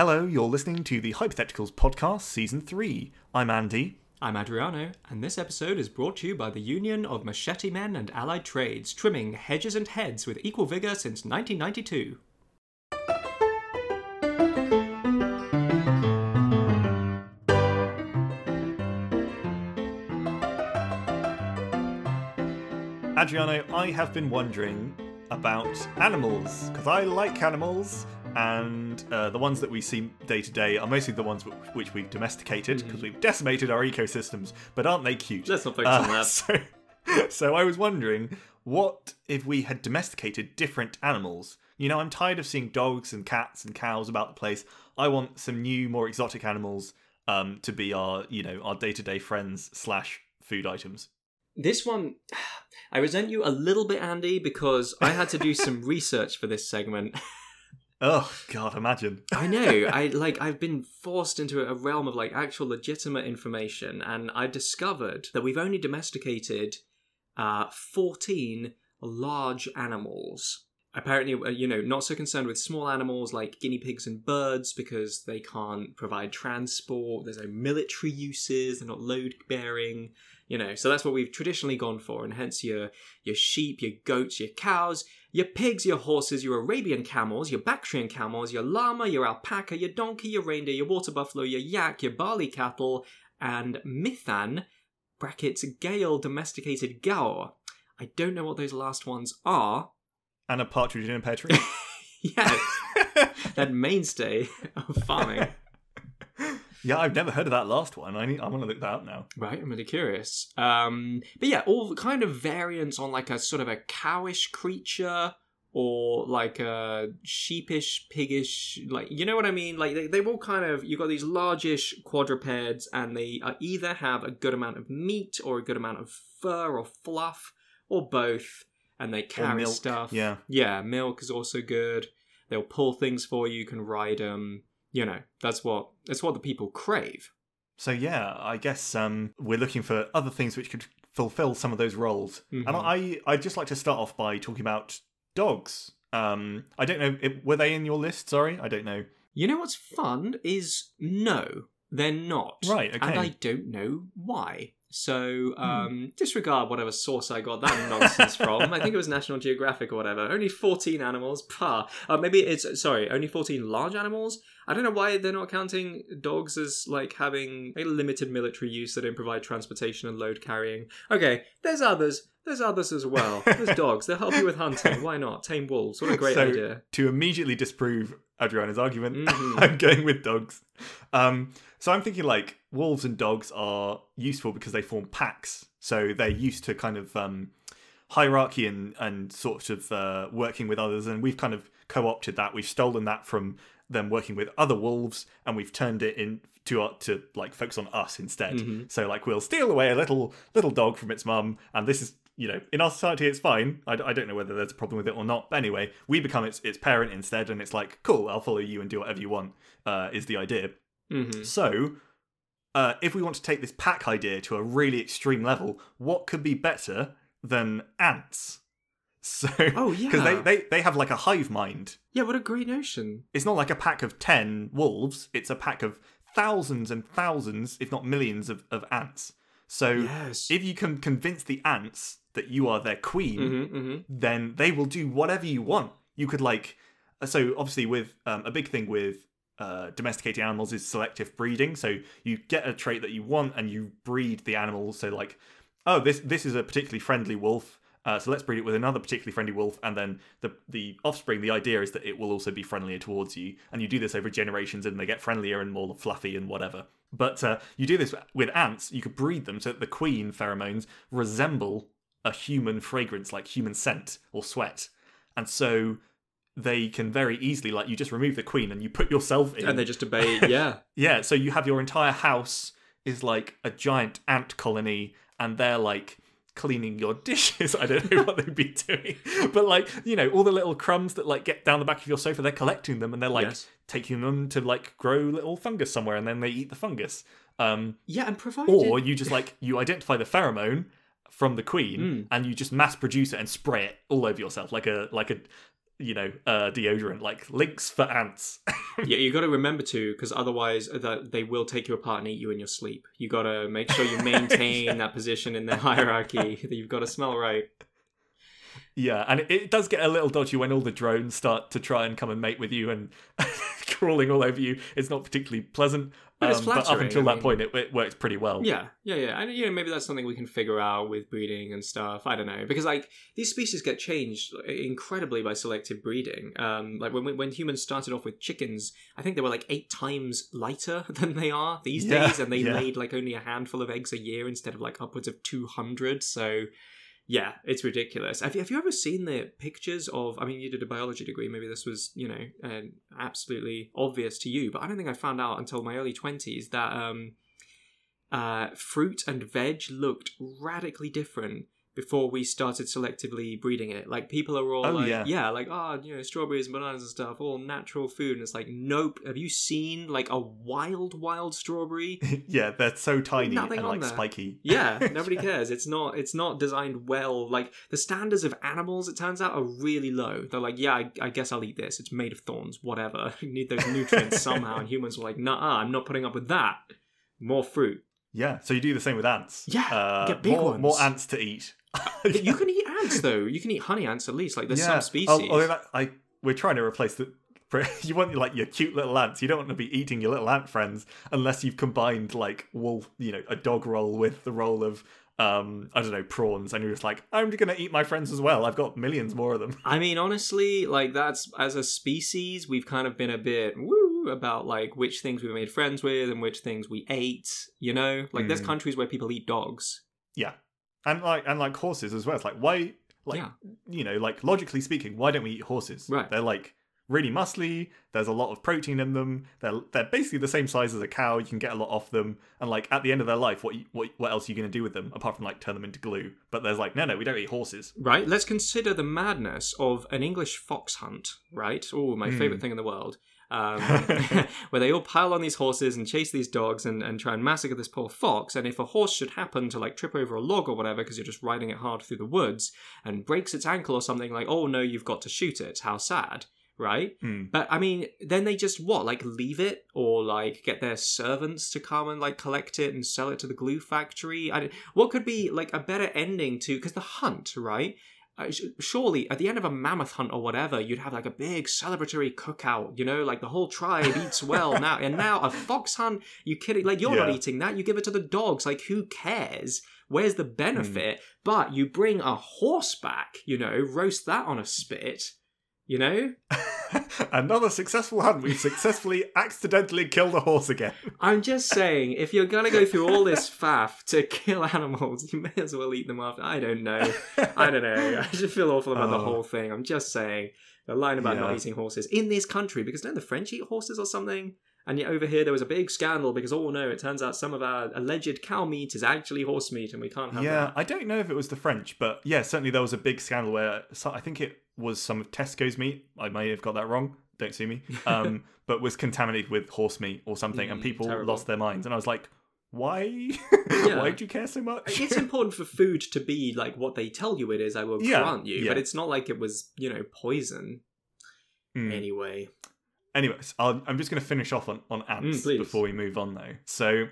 Hello, you're listening to the Hypotheticals Podcast, Season 3. I'm Andy. I'm Adriano, and this episode is brought to you by the Union of Machete Men and Allied Trades, trimming hedges and heads with equal vigour since 1992. Adriano, I have been wondering about animals, because I like animals, and uh, the ones that we see day to day are mostly the ones which, which we've domesticated, because we've decimated our ecosystems, but aren't they cute? Let's not focus on that. So, so I was wondering, what if we had domesticated different animals? You know, I'm tired of seeing dogs and cats and cows about the place. I want some new, more exotic animals um, to be our, you know, our day to day friends slash food items. This one, I resent you a little bit, Andy, because I had to do some research for this segment. Oh God, imagine. I know. I like I've been forced into a realm of like actual legitimate information, and I discovered that we've only domesticated uh, fourteen large animals. Apparently, uh, you know, not so concerned with small animals like guinea pigs and birds because they can't provide transport. There's no military uses. They're not load bearing. You know, so that's what we've traditionally gone for, and hence your your sheep, your goats, your cows, your pigs, your horses, your Arabian camels, your Bactrian camels, your llama, your alpaca, your donkey, your reindeer, your water buffalo, your yak, your Bali cattle, and Mithan, brackets Gayal domesticated Gaur. I don't know what those last ones are. And a partridge in a pear tree. yeah, that mainstay of farming. Yeah, I've never heard of that last one. I need, I want to look that up now. Right, I'm really curious. Um, but yeah, all kind of variants on like a sort of a cowish creature or like a sheepish, piggish, like you know what I mean? Like they, they've all kind of you've got these largish quadrupeds, and they uh, either have a good amount of meat or a good amount of fur or fluff or both, and they carry stuff. yeah. yeah, milk is also good. They'll pull things for you. You can ride them. You know, that's what that's what the people crave. So yeah, I guess um, we're looking for other things which could fulfill some of those roles. Mhm. And I I'd just like to start off by talking about dogs. Um, I don't know, if, were they in your list? Sorry, I don't know. You know what's fun is no, they're not. Right, okay. And I don't know why. So um, disregard whatever source I got that nonsense from. I think it was National Geographic or whatever. Only 14 animals. Pah. Uh, maybe it's, sorry, only 14 large animals? I don't know why they're not counting dogs as like having a limited military use that don't provide transportation and load carrying. Okay, there's others. There's others as well. There's dogs. They'll help you with hunting. Why not? Tame wolves. What a great so, idea. To immediately disprove Adriano's argument, Mhm. I'm going with dogs. Um, so I'm thinking like wolves and dogs are useful because they form packs. So they're used to kind of um, hierarchy and, and sort of uh, working with others. And we've kind of co opted that. We've stolen that from them working with other wolves and we've turned it in to uh, to like focus on us instead. Mhm. So like we'll steal away a little little dog from its mum, and this is you know in our society it's fine. I, I don't know whether there's a problem with it or not. But anyway, we become its its parent instead, and it's like cool. I'll follow you and do whatever you want. Uh, is the idea. hmm So. Uh, if we want to take this pack idea to a really extreme level, what could be better than ants? So, Oh, because yeah. they, they they have like a hive mind. Yeah, what a great notion. It's not like a pack of 10 wolves, it's a pack of thousands and thousands, if not millions, of, of ants. So Yes. if you can convince the ants that you are their queen, hmm hmm then they will do whatever you want. You could, like, so obviously, with um, a big thing with uh, domesticating animals is selective breeding. So you get a trait that you want and you breed the animal. So, like, oh, this this is a particularly friendly wolf. Uh, so let's breed it with another particularly friendly wolf, and then the the offspring. The idea is that it will also be friendlier towards you, and you do this over generations, and they get friendlier and more fluffy and whatever. But uh, you do this with ants. You could breed them so that the queen pheromones resemble a human fragrance, like human scent or sweat, and so they can very easily, like, you just remove the queen and you put yourself in, And they just obey, yeah. yeah, so you have your entire house is like a giant ant colony, and they're like cleaning your dishes. I don't know what they'd be doing, but like you know, all the little crumbs that like get down the back of your sofa, they're collecting them, and they're like Yes. taking them to like grow little fungus somewhere, and then they eat the fungus. Um, Yeah, and provided. or you just like you identify the pheromone from the queen, Mm. and you just mass produce it and spray it all over yourself like a like a you know, uh, deodorant, like Lynx for ants. yeah, you got to remember to, because otherwise uh, that they will take you apart and eat you in your sleep. You got to make sure you maintain Yeah. that position in the hierarchy. that You've got to smell right. yeah, and it, it does get a little dodgy when all the drones start to try and come and mate with you and crawling all over you. It's not particularly pleasant. But it's Um, but up until I that mean- point, it, it works pretty well. Yeah, yeah, yeah. And you know, maybe that's something we can figure out with breeding and stuff. I don't know because like these species get changed incredibly by selective breeding. Um, like when when humans started off with chickens, I think they were like eight times lighter than they are these Yeah, days, and they yeah. laid like only a handful of eggs a year instead of like upwards of two hundred. So. Yeah, it's ridiculous. Have you, have you ever seen the pictures of? I mean, you did a biology degree. Maybe this was, you know, uh, absolutely obvious to you. But I don't think I found out until my early twenties that um, uh, fruit and veg looked radically different before we started selectively breeding it. Like people are all Oh, like, yeah. like, oh, you know, strawberries and bananas and stuff, all natural food. And it's like, nope. Have you seen like a wild, wild strawberry? yeah, they're so tiny Nothing and like there. spiky. Yeah, nobody cares. It's not. It's not designed well. Like the standards of animals, it turns out, are really low. They're like, yeah, I, I guess I'll eat this. It's made of thorns. Whatever. You need those nutrients somehow. And humans were like, nah, I'm not putting up with that. More fruit. Yeah, so you do the same with ants. Yeah, uh, get big more, ones. more ants to eat. You can eat ants though. You can eat honey ants at least. Like there's some species. Oh, I we're trying to replace the. You want like your cute little ants. You don't want to be eating your little ant friends unless you've combined like wolf, you know, a dog roll with the roll of um I don't know prawns, and you're just like I'm gonna eat my friends as well. I've got millions more of them. I mean, honestly, like that's as a species, we've kind of been a bit woo about like which things we made friends with and which things we ate. You know, like there's Mm. countries where people eat dogs. Yeah, and like and like horses as well. It's like why like Yeah. you know like logically speaking, why don't we eat horses? Right. They're like really muscly. There's a lot of protein in them. They're they're basically the same size as a cow. You can get a lot off them. And like at the end of their life, what you, what what else are you going to do with them apart from like turn them into glue? But there's like no no we don't eat horses. Right? Let's consider the madness of an English fox hunt, right? Oh, my Mm. favorite thing in the world. Um, where they all pile on these horses and chase these dogs and, and try and massacre this poor fox. And if a horse should happen to like trip over a log or whatever because you're just riding it hard through the woods and breaks its ankle or something, like, oh no, you've got to shoot it. How sad, right? Hmm. But I mean, then they just what, like leave it or like get their servants to come and like collect it and sell it to the glue factory? I, what could be like a better ending to because the hunt, right? Uh, surely at the end of a mammoth hunt or whatever, you'd have like a big celebratory cookout, you know, like the whole tribe eats well now. And now a fox hunt, you kidding? Like you're not eating that. You give it to the dogs. Like who cares? Where's the benefit? Hmm. But you bring a horse back, you know, roast that on a spit, you know. Another successful hunt. We've successfully accidentally killed a horse again. I'm just saying, if you're gonna go through all this faff to kill animals, you may as well eat them after. I don't know. I don't know. I just feel awful about the Oh. whole thing. I'm just saying the line about not eating horses in this country because don't the French eat horses or something? And yet over here there was a big scandal because oh no, it turns out some of our alleged cow meat is actually horse meat and we can't have yeah, that. I don't know if it was the French, but yeah, certainly there was a big scandal where so, I think it was some of Tesco's meat. I may have got that wrong. Don't sue me. Um, but was contaminated with horse meat or something, and Mm, people terrible. lost their minds. And I was like, why? Yeah. why do you care so much? It's important for food to be like what they tell you it is. I will Yeah, grant you, yeah. but it's not like it was, you know, poison. Mm. Anyway, Anyways, I'll, I'm just going to finish off on, on ants Mm, before we move on, though. So,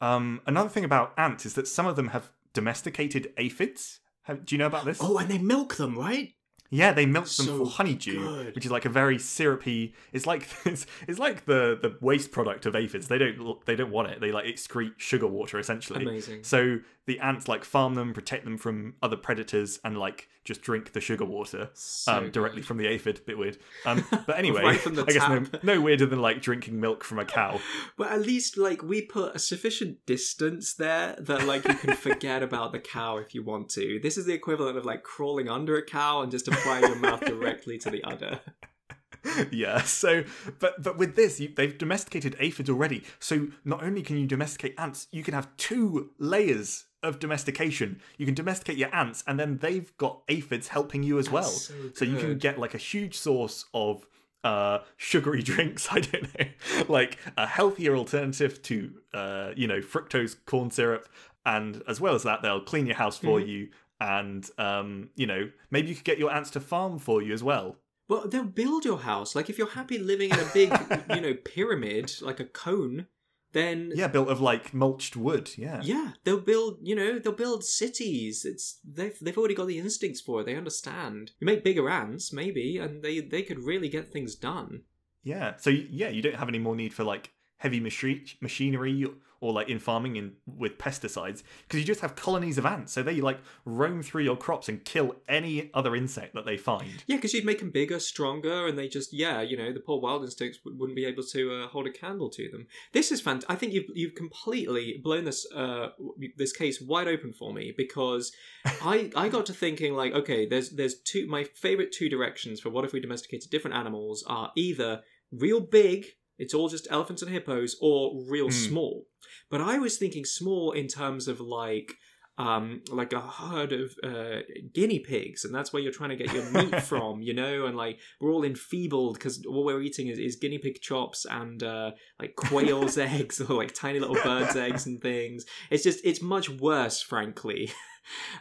um, another thing about ants is that some of them have domesticated aphids. Have, do you know about this? oh, and they milk them, right? Yeah, they milk them So for honeydew, good. which is like a very syrupy. It's like it's, it's like the the waste product of aphids. They don't they don't want it. They like excrete sugar water essentially. Amazing. So the ants like farm them, protect them from other predators, and like just drink the sugar water So um, directly from the aphid. Bit weird. Um, but anyway, Right I guess no, no weirder than like drinking milk from a cow. But at least like we put a sufficient distance there that like you can forget about the cow if you want to. This is the equivalent of like crawling under a cow and just applying your mouth directly to the udder. yeah. So, but but with this, you, they've domesticated aphids already. So not only can you domesticate ants, you can have two layers of domestication. You can domesticate your ants, and then they've got aphids helping you as well. so you can get like a huge source of uh sugary drinks i don't know like a healthier alternative to uh you know fructose corn syrup and as well as that they'll clean your house for Mhm. you and um you know maybe you could get your ants to farm for you as well Well, they'll build your house. Like if you're happy living in a big, you know, pyramid, like a cone, then Yeah, built of like mulched wood. Yeah. yeah, they'll build. You know, they'll build cities. It's they've they've already got the instincts for it. They understand. You make bigger ants, maybe, and they they could really get things done. Yeah. So yeah, you don't have any more need for like heavy machi- machinery or like in farming in with pesticides because you just have colonies of ants. So they like roam through your crops and kill any other insect that they find. Yeah, because you'd make them bigger, stronger, and they just yeah, you know, the poor wild instincts wouldn't be able to uh, hold a candle to them. This is fant. I think you've you've completely blown this uh this case wide open for me because I I got to thinking like okay, there's there's two my favorite two directions for what if we domesticated different animals are either real big. It's all just elephants and hippos, or real Hmm. small. But I was thinking small in terms of like um, like a herd of uh, guinea pigs, and that's where you're trying to get your meat from, you know. And like we're all enfeebled because all we're eating is, is guinea pig chops and uh, like quail's eggs or like tiny little birds' eggs and things. It's just it's much worse, frankly.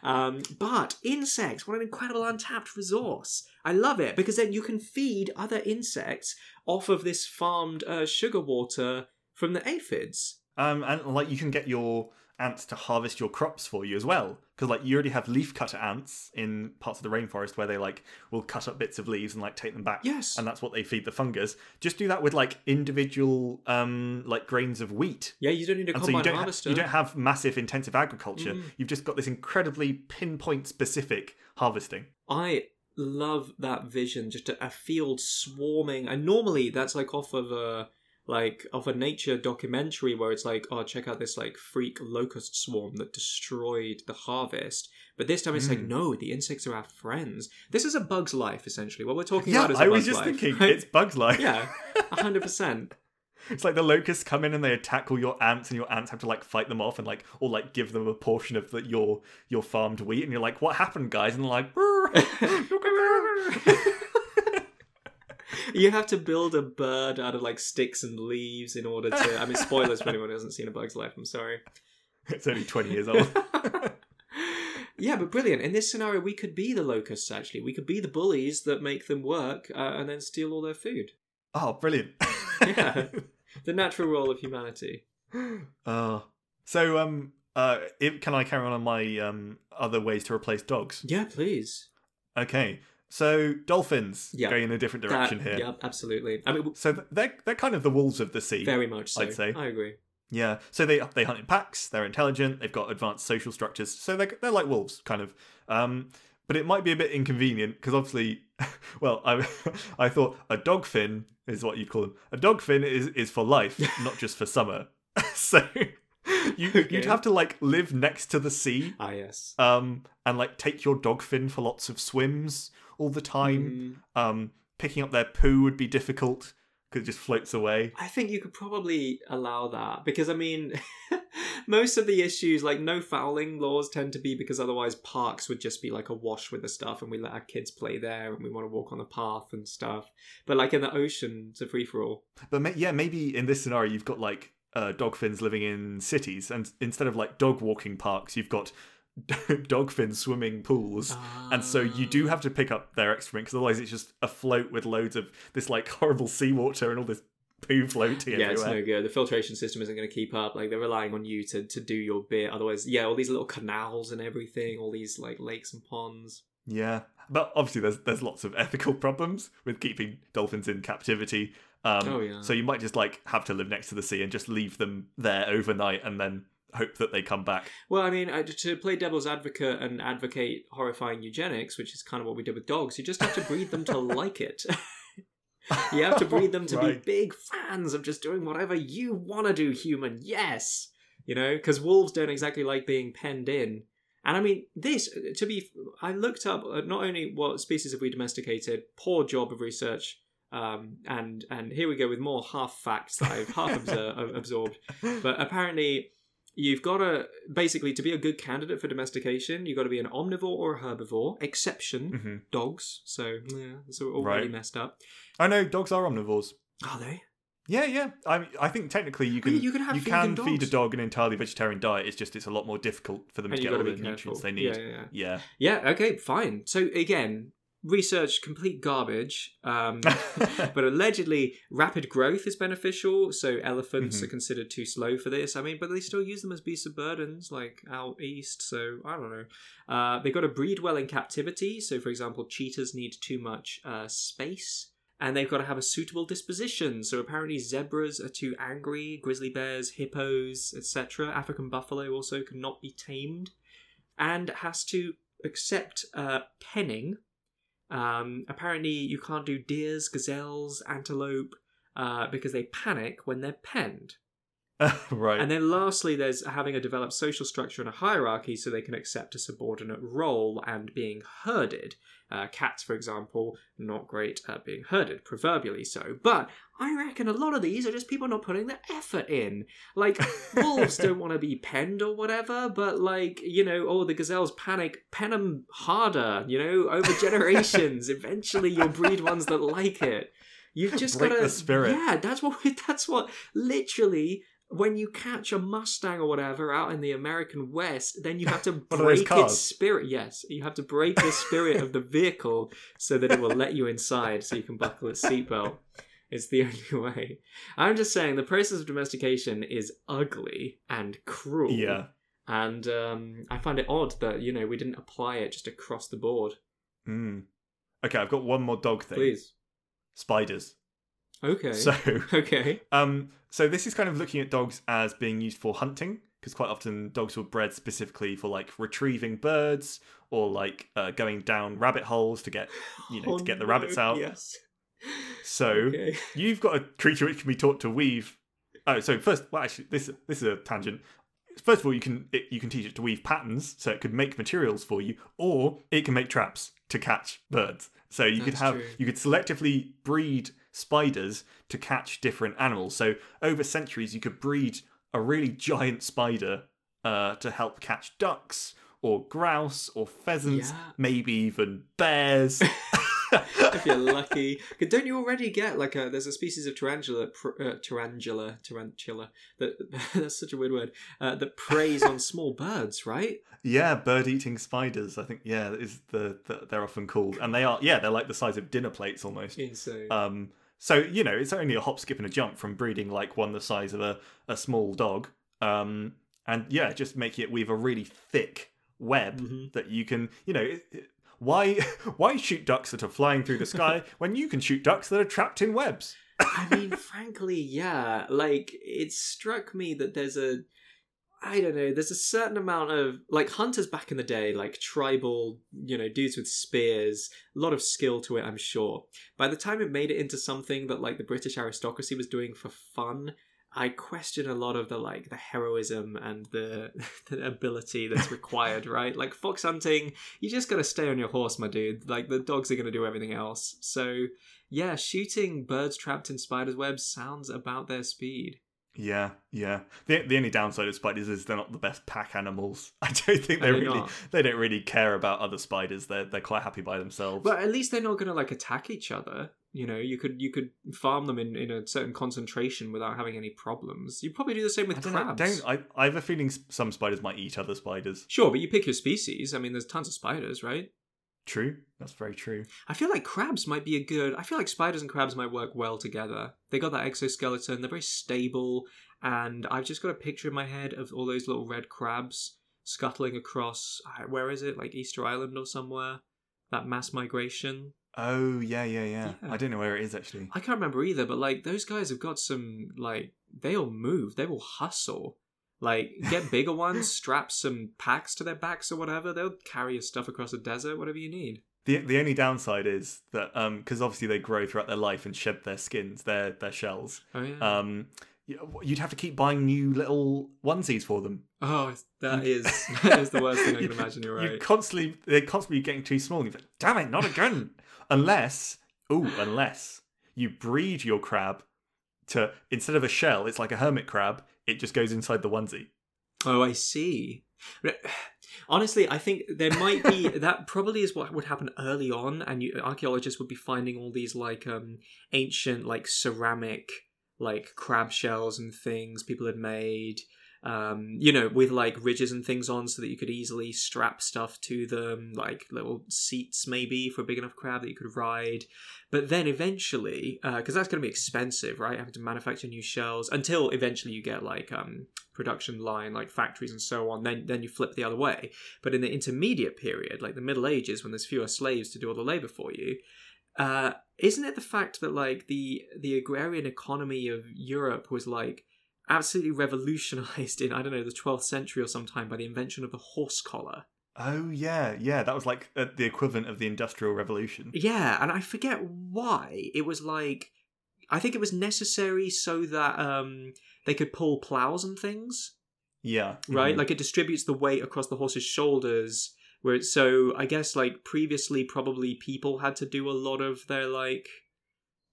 Um, but insects, what an incredible untapped resource! I love it because then you can feed other insects off of this farmed uh, sugar water from the aphids. Um, and like you can get your ants to harvest your crops for you as well because like you already have leaf cutter ants in parts of the rainforest where they like will cut up bits of leaves and like take them back Yes. and that's what they feed the fungus just do that with like individual um like grains of wheat Yeah, you don't need a and so you combine don't, ha- harvester. you don't have massive intensive agriculture Mm. you've just got this incredibly pinpoint specific harvesting I love that vision, just a, a field swarming. And normally that's like off of a like of a nature documentary where it's like, oh, check out this like freak locust swarm that destroyed the harvest. But this time it's like, Mm. no, the insects are our friends. This is a bug's life essentially. What we're talking yeah about is a i was bug's just life, thinking right? it's bugs life yeah, hundred percent. It's like the locusts come in and they attack all your ants, and your ants have to like fight them off and like or like give them a portion of the, your your farmed wheat, and you're like, "What happened, guys?" And they're like. You have to build a bird out of like sticks and leaves in order to. I mean, spoilers for anyone who hasn't seen A Bug's Life. I'm sorry. it's only twenty years old. yeah, but brilliant. In this scenario, we could be the locusts. Actually, we could be the bullies that make them work uh, and then steal all their food. oh, brilliant! Yeah. The natural role of humanity. Oh, so um, uh, if, can I carry on on my um other ways to replace dogs? Yeah, please. Okay, so dolphins Yeah. going in a different direction That- here. Yeah, absolutely. I mean, So they're they're kind of the wolves of the sea. very much so. I'd say. I agree. Yeah, so they they hunt in packs. They're intelligent. They've got advanced social structures. So they're they're like wolves, kind of. Um, but it might be a bit inconvenient because obviously, well, I I thought a dog fin is what you call them. A dog fin is is for life, not just for summer. so you Okay. you'd have to like live next to the sea, Ah, yes. um, and like take your dog fin for lots of swims all the time. Mm, Um, picking up their poo would be difficult because it just floats away. I think you could probably allow that because I mean, most of the issues, like no fouling laws, tend to be because otherwise parks would just be like a wash with the stuff, and we let our kids play there, and we want to walk on the path and stuff. But like in the ocean, it's a free for all. But may- yeah, maybe in this scenario you've got like uh, dog fins living in cities, and instead of like dog walking parks, you've got dog fin swimming pools. And so you do have to pick up their excrement because otherwise it's just afloat with loads of this like horrible seawater and all this poo floating Yeah, it's no good. The filtration system isn't going to keep up. Like they're relying on you to to do your bit. Otherwise, yeah, all these little canals and everything, all these like lakes and ponds. Yeah, but obviously there's there's lots of ethical problems with keeping dolphins in captivity. Um, Oh, yeah. So you might just like have to live next to the sea and just leave them there overnight and then hope that they come back. Well, I mean, to play devil's advocate and advocate horrifying eugenics, which is kind of what we did with dogs, you just have to breed them to like it. you have to breed them to Right. be big fans of just doing whatever you want to do, human. Yes, you know, because wolves don't exactly like being penned in. And I mean, this to be. I looked up uh, not only what species have we domesticated. Poor job of research. Um, and and here we go with more half facts that I've half absor- absorbed. But apparently, you've got to basically to be a good candidate for domestication, you've got to be an omnivore or a herbivore. Exception hmm dogs. So yeah, it's already Right. messed up. I know dogs are omnivores. Are they? Yeah, yeah. I mean, I think technically you can Yeah, you can have you can feed a dog an entirely vegetarian diet. It's just it's a lot more difficult for them And to get all the nutrients they need. Yeah, yeah, yeah. Yeah. Yeah. Okay. Fine. So again, research complete garbage. Um, but allegedly, rapid growth is beneficial. So elephants Mhm. are considered too slow for this. I mean, but they still use them as beasts of burdens, like out east. So I don't know. Uh, they got to breed well in captivity. So, for example, cheetahs need too much uh, space. And they've got to have a suitable disposition. So apparently, zebras are too angry. Grizzly bears, hippos, etc. African buffalo also cannot be tamed, and has to accept uh, penning. Um, apparently, you can't do deers, gazelles, antelope, uh, because they panic when they're penned. right. And then lastly, there's having a developed social structure and a hierarchy so they can accept a subordinate role and being herded. Uh, cats, for example, not great at being herded, proverbially so. But I reckon a lot of these are just people not putting the effort in. Like, wolves don't want to be penned or whatever, but like, you know, oh, the gazelles panic, pen them harder, you know, over generations. Eventually you'll breed ones that like it. You've just got to spirit. Yeah, that's what that's what literally when you catch a Mustang or whatever out in the American West, then you have to break its spirit. Yes, you have to break the spirit of the vehicle so that it will let you inside so you can buckle its seatbelt. It's the only way. I'm just saying the process of domestication is ugly and cruel. yeah. And um, I find it odd that, you know, we didn't apply it just across the board. Mm. Okay, I've got one more dog thing. Please. Spiders. Okay. So, okay. um, so this is kind of looking at dogs as being used for hunting because quite often dogs were bred specifically for like retrieving birds or like uh, going down rabbit holes to get you know Oh, to get the no, rabbits out. Yes. So Okay. you've got a creature which can be taught to weave. Oh, so first, well, actually, this this is a tangent. First of all, you can it, you can teach it to weave patterns, so it could make materials for you, or it can make traps to catch birds. So you could have true. you could selectively breed spiders to catch different animals. So over centuries, you could breed a really giant spider uh, to help catch ducks or grouse or pheasants, Yeah. maybe even bears. if you're lucky, Don't you already get like a? There's a species of tarantula, pr- uh, tarantula, tarantula. That that's such a weird word. Uh, that preys on small birds, right? Yeah, bird-eating spiders. I think yeah is the, the they're often called, and they are yeah they're like the size of dinner plates almost. Insane. Um, so you know it's only a hop, skip, and a jump from breeding like one the size of a a small dog. Um, and yeah, just making it weave a really thick web Mhm. that you can you know. it- it- Why why shoot ducks that are flying through the sky when you can shoot ducks that are trapped in webs? I mean, frankly, yeah. Like, it struck me that there's a. I don't know, there's a certain amount of. Like, hunters back in the day, like tribal, you know, dudes with spears, a lot of skill to it, I'm sure. By the time it made it into something that, like, the British aristocracy was doing for fun, I question a lot of the like the heroism and the, the ability that's required, right? Like fox hunting, you just gotta stay on your horse, my dude. Like the dogs are gonna do everything else. So yeah, shooting birds trapped in spiders' webs sounds about their speed. Yeah, yeah. The the only downside of spiders is they're not the best pack animals. I don't think they Are really not? they don't really care about other spiders. They're they're quite happy by themselves. But at least they're not gonna like attack each other. You know, you could you could farm them in, in a certain concentration without having any problems. You probably do the same I with know, crabs. don't I, I have a feeling some spiders might eat other spiders. Sure, but you pick your species. I mean, there's tons of spiders, right? True, that's very true. I feel like crabs might be a good. I feel like spiders and crabs might work well together. They got that exoskeleton. They're very stable, and I've just got a picture in my head of all those little red crabs scuttling across. Where is it? Like Easter Island or somewhere. That mass migration. Oh yeah, yeah, yeah. Yeah. I don't know where it is actually. I can't remember either, but like those guys have got some like they'll move. They will hustle. Like get bigger ones, strap some packs to their backs or whatever. They'll carry your stuff across the desert, whatever you need. The the only downside is that um because obviously they grow throughout their life and shed their skins, their their shells. Oh yeah. Um, you'd have to keep buying new little onesies for them. Oh, that is that is the worst thing I can imagine. You're You right. constantly they're constantly getting too small. You're like, damn it, not again. unless, oh, unless you breed your crab to instead of a shell, it's like a hermit crab. It just goes inside the onesie. Oh, I see. Honestly, I think there might be that probably is what would happen early on, and you, archaeologists would be finding all these like um ancient like ceramic like crab shells and things people had made. Um, you know, with like ridges and things on so that you could easily strap stuff to them, like little seats maybe for a big enough crab that you could ride. But then eventually, because uh, that's going to be expensive, right? Having to manufacture new shells until eventually you get like um, production line, like factories and so on. Then then you flip the other way. But in the intermediate period, like the Middle Ages, when there's fewer slaves to do all the labor for you, uh, isn't it the fact that like the the agrarian economy of Europe was like absolutely revolutionized in I don't know the 12th century or sometime by the invention of the horse collar. Oh yeah, yeah, that was like uh, the equivalent of the Industrial Revolution. Yeah, and I forget why. It was like I think it was necessary so that um they could pull plows and things. Yeah. Right? mhm. Like it distributes the weight across the horse's shoulders where so I guess like previously probably people had to do a lot of their like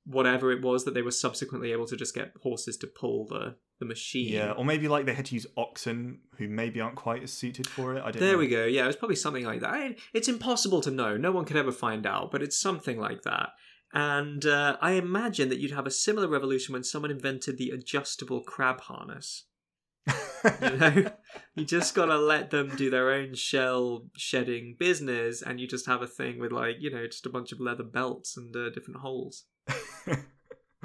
whatever it was that they were subsequently able to just get horses to pull the the machine. Yeah, or maybe like they had to use oxen who maybe aren't quite as suited for it. I don't know. There we go. Yeah, it was probably something like that. I- It's impossible to know. No one could ever find out, but it's something like that. And uh, I imagine that you'd have a similar revolution when someone invented the adjustable crab harness. You know, you just gotta let them do their own shell shedding business, and you just have a thing with like you know just a bunch of leather belts and uh, different holes.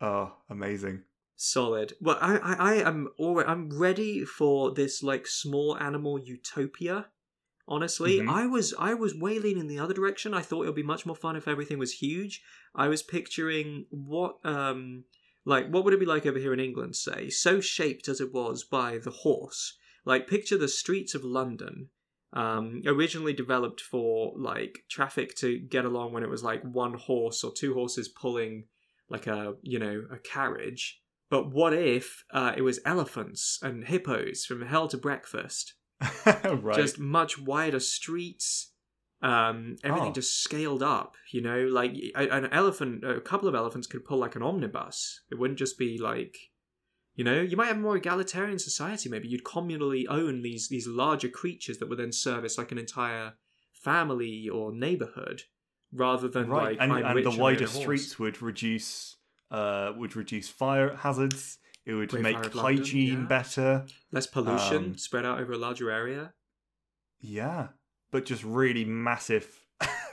oh, amazing. Solid. Well, I, I, I am already, I'm ready for this like small animal utopia. Honestly, Mhm. I was I was way leaning the other direction. I thought it would be much more fun if everything was huge. I was picturing what um like what would it be like over here in England, say, so shaped as it was by the horse. Like picture the streets of London, um, originally developed for like traffic to get along when it was like one horse or two horses pulling like a you know a carriage. But what if uh, it was elephants and hippos from hell to breakfast? right. Just much wider streets. Um, everything Oh. just scaled up. You know, like an elephant, a couple of elephants could pull like an omnibus. It wouldn't just be like, you know, you might have a more egalitarian society. Maybe you'd communally own these these larger creatures that would then service like an entire family or neighborhood, rather than right, like and, and the wider own a horse. streets would reduce uh would reduce fire hazards. It would Great make of London, hygiene yeah. better. less pollution Um, spread out over a larger area. Yeah, but just really massive.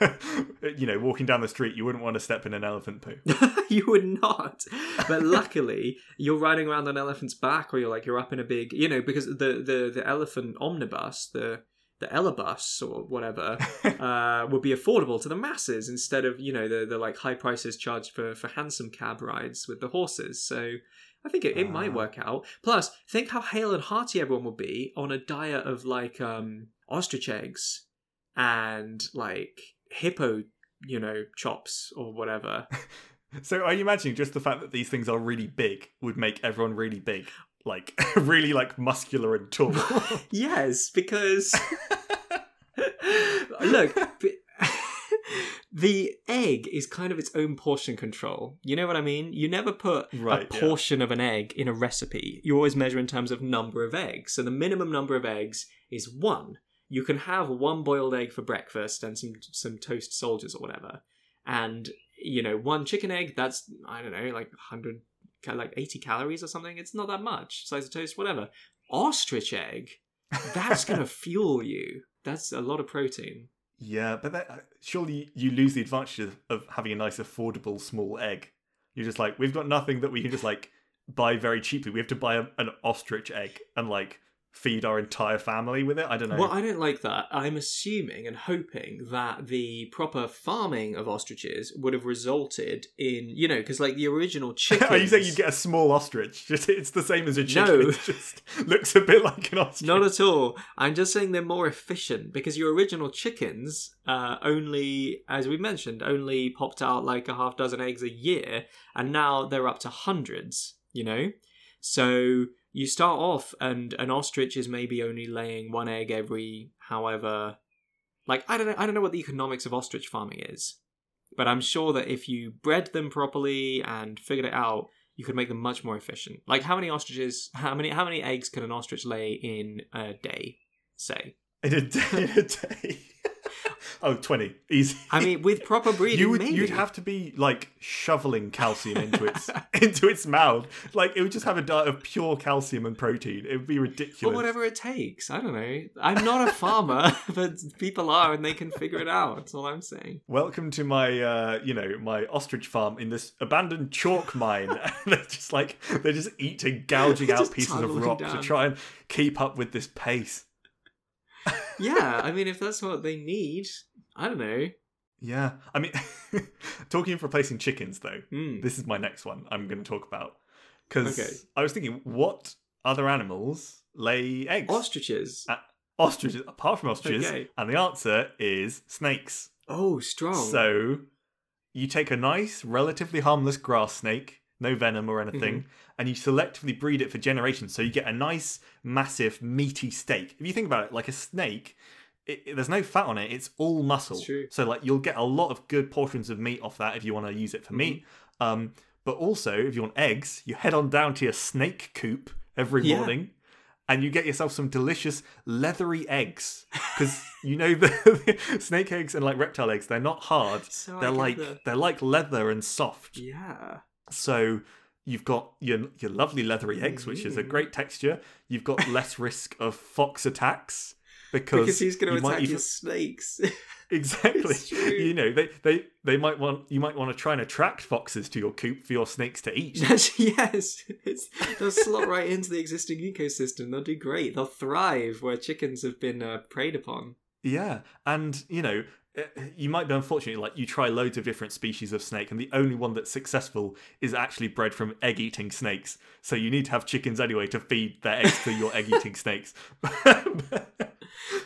you know, walking down the street, you wouldn't want to step in an elephant poo. you would not. But luckily, you're riding around on an elephant's back, or you're like you're up in a big, you know, because the the the elephant omnibus, the the elebus or whatever, uh, would be affordable to the masses instead of you know the the like high prices charged for for hansom cab rides with the horses. So. I think it, it might Ah. work out. Plus, think how hale and hearty everyone would be on a diet of like um ostrich eggs and like hippo, you know, chops or whatever. so, are you imagining just the fact that these things are really big would make everyone really big, like really like muscular and tall? yes, because look, the egg is kind of its own portion control. You know what I mean? You never put Right, a yeah. portion of an egg in a recipe. You always measure in terms of number of eggs. So the minimum number of eggs is one. You can have one boiled egg for breakfast and some some toast soldiers or whatever. And you know, one chicken egg, that's I don't know, like 100 ca- like 80 calories or something. It's not that much. Size of toast, whatever. Ostrich egg, that's going to fuel you. That's a lot of protein. yeah, but that, surely you lose the advantage of, of having a nice, affordable small egg. You're just like, we've got nothing that we can just like buy very cheaply. We have to buy a, an ostrich egg and like feed our entire family with it. I don't know. Well, I don't like that. I'm assuming and hoping that the proper farming of ostriches would have resulted in, you know, because like the original chicken. Are you saying you'd get a small ostrich? Just it's the same as a chicken. No. It just looks a bit like an ostrich. Not at all. I'm just saying they're more efficient because your original chickens uh, only, as we mentioned, only popped out like a half dozen eggs a year, and now they're up to hundreds. You know, so you start off, and an ostrich is maybe only laying one egg every, however, like I don't know, I don't know what the economics of ostrich farming is, but I'm sure that if you bred them properly and figured it out, you could make them much more efficient. Like how many ostriches, how many how many eggs can an ostrich lay in a day? Say in a day. In a day. oh, 20. Easy. I mean, with proper breeding, you would maybe. you'd have to be like shoveling calcium into its into its mouth. Like it would just have a diet of pure calcium and protein. It would be Or ridiculous. whatever it takes. I don't know. I'm not a farmer, but people are, and they can figure it out. That's all I'm saying. Welcome to my uh, you know, my ostrich farm in this abandoned chalk mine. they're just like they're just eating, gouging out pieces of rock down. to try and keep up with this pace. Yeah, I mean, if that's what they need, I don't know. Yeah. I mean talking of replacing chickens though, Hmm. this is my next one I'm gonna talk about. Because Okay. I was thinking, what other animals lay eggs? Ostriches. ostriches apart from ostriches Okay. and the answer is snakes Oh, strong. so you take a nice relatively harmless grass snake no venom or anything Mm-hmm. and you selectively breed it for generations so you get a nice massive meaty steak if you think about it like a snake it, it- there's no fat on it it's all muscle It's so like you'll get a lot of good portions of meat off that if you want to use it for meat Mm-hmm. um but also if you want eggs you head on down to your snake coop every Yeah. morning and you get yourself some delicious leathery eggs because you know the snake eggs and like reptile eggs they're not hard So they're like the- they're like leather and soft Yeah. So you've got your your lovely leathery eggs which is a Mm. great texture you've got less risk of fox attacks because, Because he's going to attack even- your snakes. exactly you know they, they they might want you might want to try and attract foxes to your coop for your snakes to eat yes, it's, they'll slot right into the existing ecosystem. They'll do great. They'll thrive where chickens have been uh, preyed upon. Yeah, and you know, Uh, you might be unfortunate. Like you try loads of different species of snake, and the only one that's successful is actually bred from egg-eating snakes. So you need to have chickens anyway to feed their eggs to your egg-eating snakes. but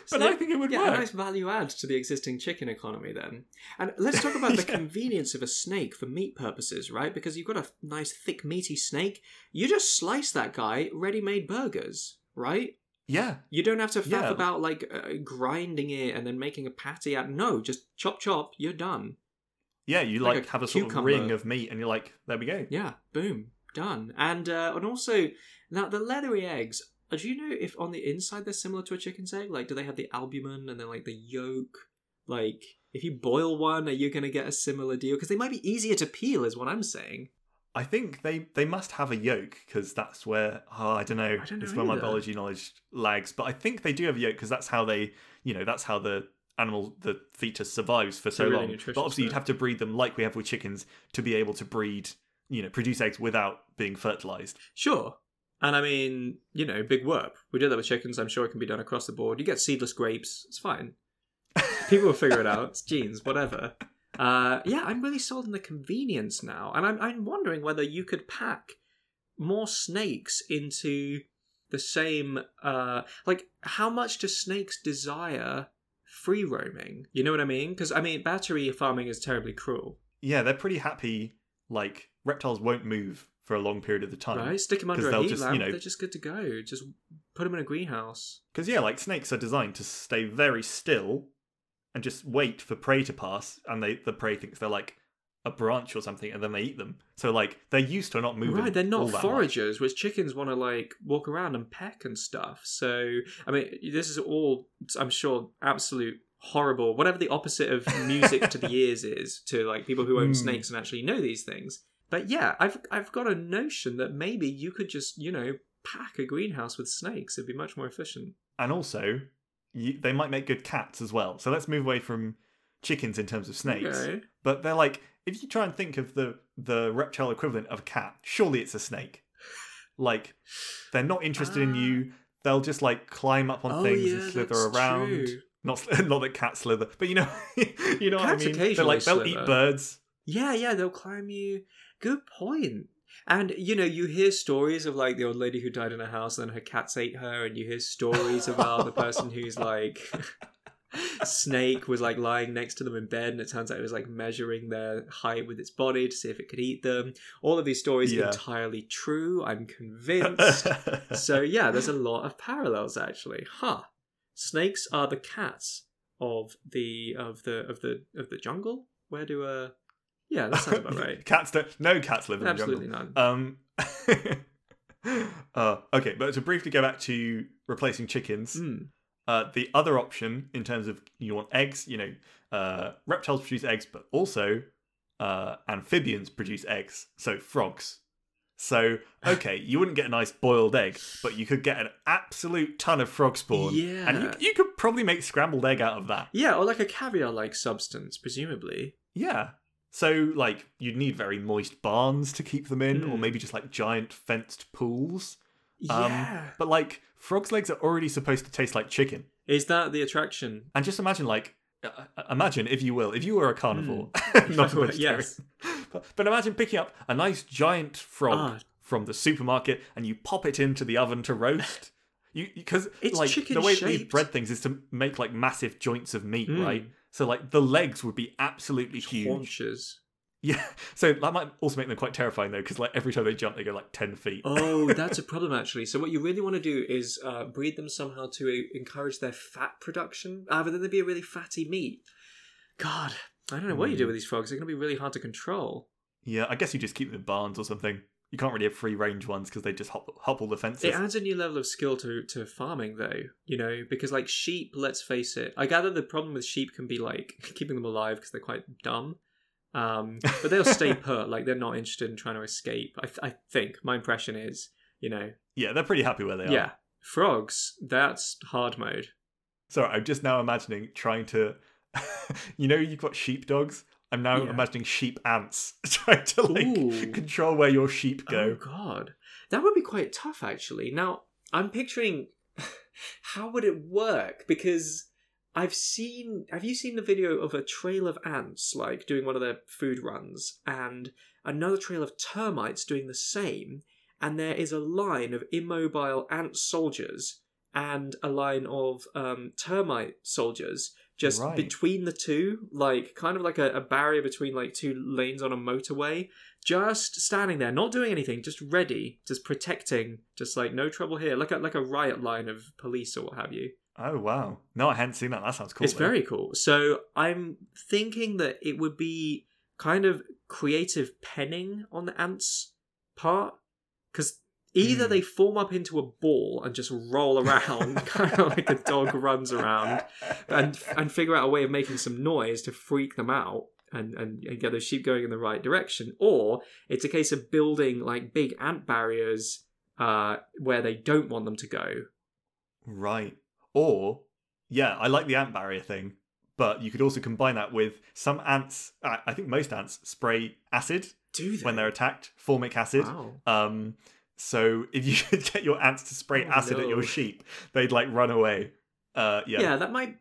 So I think it would yeah, work. a nice value add to the existing chicken economy then. And let's talk about the convenience of a snake for meat purposes, right? Because you've got a nice thick meaty snake, you just slice that guy, ready-made burgers, right? Yeah, You don't have to faff Yeah. about like uh, grinding it and then making a patty out. No, just chop chop, you're done. yeah. You Like like, a have a sort cucumber. of ring of meat, and you're like, there we go. Yeah, boom, done. And uh, and also now the leathery eggs. uh, Do you know if on the inside they're similar to a chicken's egg? Like, do they have the albumin and then like the yolk? Like, if you boil one, are you going to get a similar deal? Because they might be easier to peel, is what I'm saying. I think they they must have a yolk because that's where oh, I don't know. I don't it's know where my biology knowledge lags, but I think they do have a yolk because that's how they you know that's how the animal the fetus survives for so really long. But obviously, bit. you'd have to breed them like we have with chickens to be able to breed you know produce eggs without being fertilized. Sure. And I mean, you know, big work. We did that with chickens. I'm sure it can be done across the board. You get seedless grapes. It's fine. People will figure it out. It's genes, whatever. Uh, yeah, I'm really sold on the convenience now, and I'm I'm wondering whether you could pack more snakes into the same. Uh, like, how much do snakes desire free roaming? You know what I mean? Because I mean, battery farming is terribly cruel, Yeah, they're pretty happy. Like reptiles won't move for a long period of the time. right? Stick them under a heat just, you lamp; know- they're just good to go. Just put them in a greenhouse. Because yeah, like snakes are designed to stay very still and just wait for prey to pass, and they the prey thinks they're like a branch or something, and then they eat them. So like they're used to not moving. Right, they're not that much. foragers, which chickens want to like walk around and peck and stuff. So, I mean, this is all, I'm sure, absolute horrible. Whatever the opposite of music to the ears is to like people who own Hmm. snakes and actually know these things. But yeah, I've I've got a notion that maybe you could just you know pack a greenhouse with snakes. It'd be much more efficient. And also, you, they might make good cats as well. So let's move away from chickens in terms of snakes. Okay. But they're like, if you try and think of the the reptile equivalent of a cat, surely it's a snake. Like, they're not interested in you. They'll just like climb up on Ah. Oh, things yeah, and slither around. true. Not not that cats slither, but you know, you know Cats what I mean. They're like they'll slither. eat birds. Yeah, yeah, they'll climb you. Good point. And you know, you hear stories of like the old lady who died in a house and then her cats ate her, and you hear stories about the person who's like snake was like lying next to them in bed, and it turns out it was like measuring their height with its body to see if it could eat them. All of these stories are entirely true. I'm convinced. so yeah, there's a lot of parallels actually. Huh. Snakes are the cats of the of the of the of the jungle. Where do uh yeah, that sounds about right. cats don't. No cats live in Absolutely the jungle. Absolutely none. Um. uh, okay, but to briefly go back to replacing chickens, Mm. Uh, the other option, in terms of you want eggs, you know, uh, reptiles produce eggs, but also uh, amphibians produce eggs, so frogs. So, okay, you wouldn't get a nice boiled egg, but you could get an absolute ton of frog spawn. And you, Yeah. you could probably make scrambled egg out of that. Yeah, or like a caviar-like substance, presumably. Yeah. So, like, you'd need very moist barns to keep them in, or Hmm. maybe just like giant fenced pools. Um, Yeah. But, like, frog's legs are already supposed to taste like chicken. Is that the attraction? And just imagine, like, uh, imagine, if you will, if you were a carnivore, not a vegetarian, yes. but, but imagine picking up a nice giant frog Ah. from the supermarket and you pop it into the oven to roast. You because It's like the way that shaped. bred things is to make like massive joints of meat, Mm. right? So like the legs would be absolutely huge. Haunches. Yeah, so that might also make them quite terrifying though, because like every time they jump, they go like ten feet. Oh, that's a problem actually. So what you really want to do is uh, breed them somehow to uh, encourage their fat production, but then they'd be a really fatty meat. God, I don't know what you do Hmm. with these frogs. They're going to be really hard to control. Yeah, I guess you just keep them in barns or something. You can't really have free range ones because they just hop, hop all the fences. It adds a new level of skill to, to farming, though, you know, because like sheep, let's face it, I gather the problem with sheep can be like keeping them alive because they're quite dumb. Um, but they'll stay put, like they're not interested in trying to escape. I, th- I think my impression is, you know, Yeah, they're pretty happy where they are. yeah, frogs, that's hard mode. Sorry, I'm just now imagining trying to. you know, you've got sheepdogs. I'm now Yeah. imagining sheep ants trying to like Ooh. control where your sheep Oh go. god, that would be quite tough actually. Now I'm picturing how would it work because I've seen. Have you seen the video of a trail of ants like doing one of their food runs and another trail of termites doing the same? And there is a line of immobile ant soldiers and a line of um, termite soldiers just Right. between the two, like kind of like a, a barrier between like two lanes on a motorway just standing there, not doing anything, just ready, just protecting, just like no trouble here, like a like a riot line of police or what have you. Oh wow! No, I hadn't seen that. That sounds cool. it's though. very cool. So I'm thinking that it would be kind of creative penning on the ants' part, because either Hmm. they form up into a ball and just roll around, kind of like a dog runs around, and and figure out a way of making some noise to freak them out and, and, and get those sheep going in the right direction, or it's a case of building like big ant barriers uh, where they don't want them to go. Right. Or, yeah, I like the ant barrier thing, but you could also combine that with some ants. I think most ants spray acid Do they? when they're attacked, formic acid. Wow. Um, so if you could get your ants to spray Oh, acid at your sheep, they'd like run away. Uh, yeah. Yeah. that might.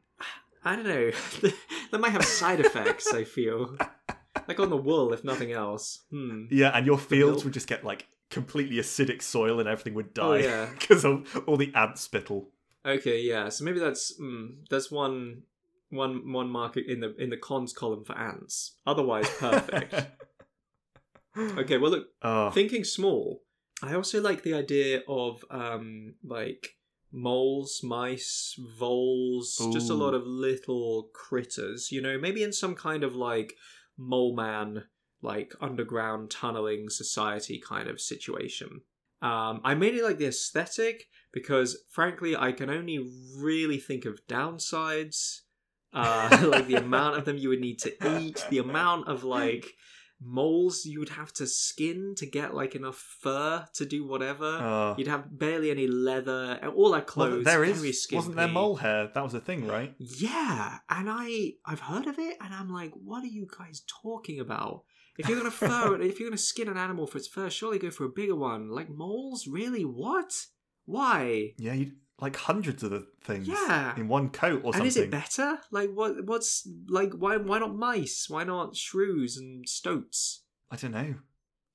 I don't know. that might have side effects. I feel like on the wool, if nothing else. Hmm. Yeah, and your fields would just get like completely acidic soil and everything would Oh, die yeah. because of all the ant spittle. Okay, yeah. So maybe that's mm, that's one one one mark in the in the cons column for ants. Otherwise, perfect. okay, well look, Oh, thinking small. I also like the idea of um like moles, mice, voles, just a lot of little critters. You know, maybe in some kind of like mole man, like underground tunneling society kind of situation. Um, I mainly like the aesthetic because, frankly, I can only really think of downsides. Uh, like the amount of them you would need to eat, the amount of like moles you would have to skin to get like enough fur to do whatever. uh, You'd have barely any leather, and all our clothes. there very is wasn't there mole hair? That was a thing, right? Yeah, and I I've heard of it, and I'm like, what are you guys talking about? If you're gonna fur, if you're gonna skin an animal for its fur, surely go for a bigger one. Like moles, really? What? Why? Yeah, you like hundreds of the things. Yeah. in one coat or something. And is it better? Like what? What's like? Why? Why not mice? Why not shrews and stoats? I don't know.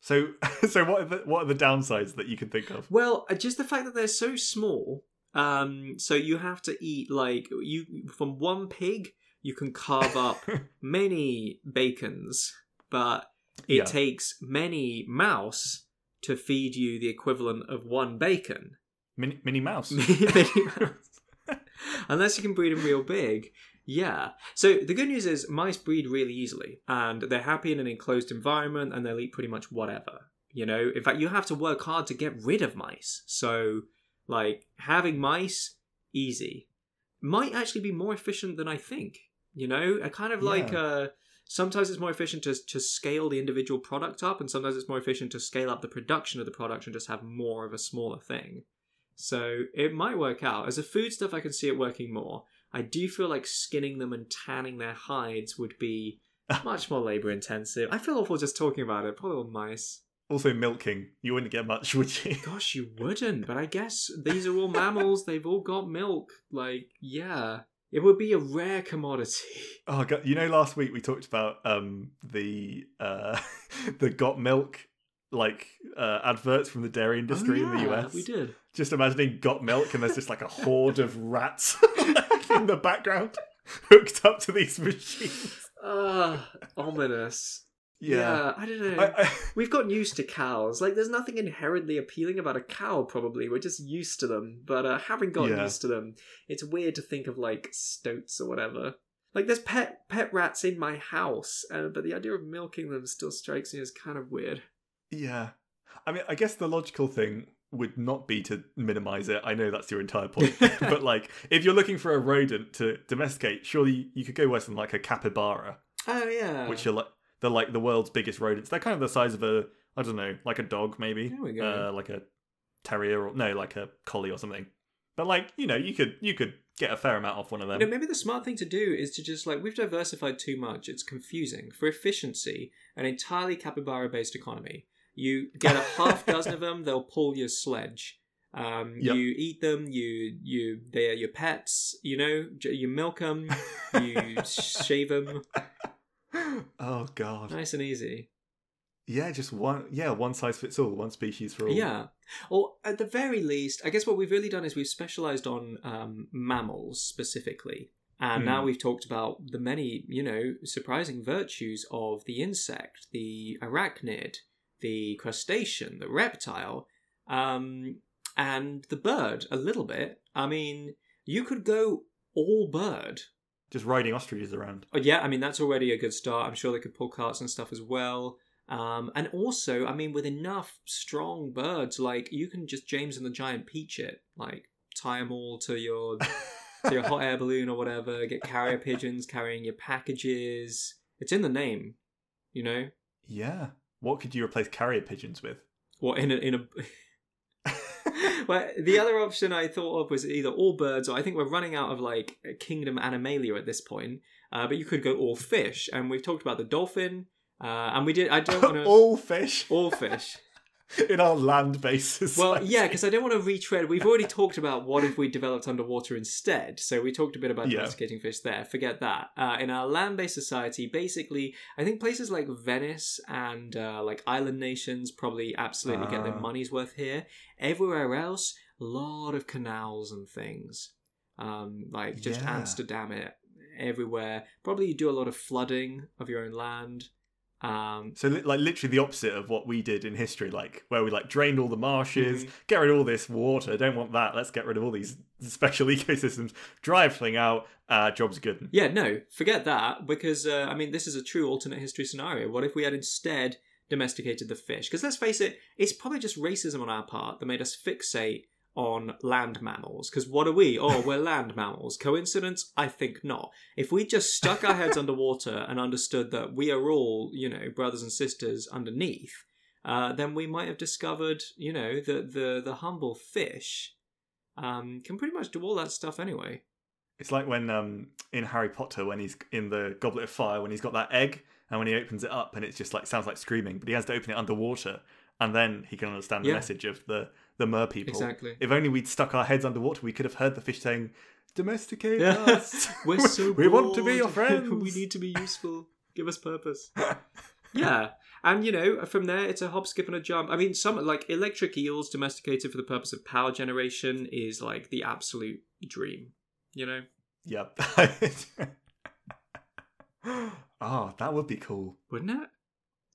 So, so what are the what are the downsides that you can think of? Well, uh, just the fact that they're so small. Um, so you have to eat like you from one pig. You can carve up many bacons, but it Yeah. takes many mouse to feed you the equivalent of one bacon. Mini, Minnie Mouse. Many mouse. Unless you can breed them real big. Yeah. So the good news is mice breed really easily and they're happy in an enclosed environment and they'll eat pretty much whatever. You know, in fact, you have to work hard to get rid of mice. So, like, having mice, easy. might actually be more efficient than I think. You know, a kind of like Yeah. uh, sometimes it's more efficient to to scale the individual product up, and sometimes it's more efficient to scale up the production of the product and just have more of a smaller thing. So it might work out. As a food stuff, I can see it working more. I do feel like skinning them and tanning their hides would be much more labor intensive. I feel awful just talking about it. Poor little mice. Also, milking. You wouldn't get much, would you? Gosh, you wouldn't, but I guess these are all mammals. They've all got milk. Like, yeah. It would be a rare commodity. Oh god! You know, last week we talked about um the uh the got milk like uh adverts from the dairy industry Oh, in the US. We did. Just imagining got milk and there's just like a horde of rats in the background hooked up to these machines. Ah, ominous. Yeah. I don't know. I, I, We've gotten used to cows. Like, there's nothing inherently appealing about a cow, probably. We're just used to them. But uh, having gotten Yeah. used to them, it's weird to think of, like, stoats or whatever. Like, there's pet pet rats in my house, uh, but the idea of milking them still strikes me as kind of weird. yeah. I mean, I guess the logical thing would not be to minimize it. I know that's your entire point. but like if you're looking for a rodent to domesticate, surely you could go worse than like a capybara. Oh, yeah. which are like they're like the world's biggest rodents. They're kind of the size of a I don't know, like a dog maybe, There we go. uh, like a terrier or no, like a collie or something. But like you know, you could you could get a fair amount off one of them. You know, maybe the smart thing to do is to just like we've diversified too much. It's confusing. For efficiency, an entirely capybara-based economy. You get a half dozen of them, they'll pull your sledge. Um, Yep. You eat them. You you they are your pets. You know, you milk them. You shave them. oh god, Nice and easy. yeah, just one yeah one size fits all, one species for all. Yeah. Or at the very least, I guess what we've really done is we've specialized on um, mammals specifically. And now Hmm. we've talked about the many, you know, surprising virtues of the insect, the arachnid, the crustacean, the reptile, um, and the bird a little bit. I mean, you could go all bird. just riding ostriches around. Oh, yeah, I mean, that's already a good start. I'm sure they could pull carts and stuff as well. Um, and also, I mean, with enough strong birds, like you can just James and the Giant Peach it, like tie them all to your to your hot air balloon or whatever. Get carrier pigeons carrying your packages. It's in the name, you know. Yeah, what could you replace carrier pigeons with? What in a in a. well, the other option I thought of was either all birds, or I think we're running out of like Kingdom Animalia at this point. Uh, but you could go all fish, and we've talked about the dolphin, uh, and we did. I don't want to all fish all fish. in our land bases. Well, yeah, because I don't want to retread. We've already talked about what if we developed underwater instead. So we talked a bit about Yeah. domesticating fish there. Forget that. Uh, in our land-based society, basically, I think places like Venice and uh, like island nations probably absolutely get their Ah. money's worth here. Everywhere else, a lot of canals and things. Um, like just Yeah. Amsterdam, it everywhere. Probably you do a lot of flooding of your own land. Um, So, li- like, literally the opposite of what we did in history, like where we like drained all the marshes, Mhm. get rid of all this water. Don't want that. Let's get rid of all these special ecosystems. Dry everything out. Uh, jobs are good. Yeah, no, forget that because uh, I mean this is a true alternate history scenario. What if we had instead domesticated the fish? Because let's face it, it's probably just racism on our part that made us fixate on land mammals. Because what are we? Oh, we're land mammals. Coincidence? I think not. If we just stuck our heads underwater and understood that we are all, you know, brothers and sisters underneath, uh, then we might have discovered, you know, that the the humble fish um, can pretty much do all that stuff anyway. It's like when um in Harry Potter when he's in the Goblet of Fire when he's got that egg and when he opens it up and it's just like sounds like screaming, but he has to open it underwater and then he can understand the Yeah. message of the the mer people. Exactly. If only we'd stuck our heads underwater, we could have heard the fish saying, "Domesticate Yeah. us. We're so we want to be your bored. friends. we need to be useful. Give us purpose. yeah. And you know, from there it's a hop, skip, and a jump. I mean, some like electric eels domesticated for the purpose of power generation is like the absolute dream. You know? Yep. oh, that would be cool. Wouldn't it?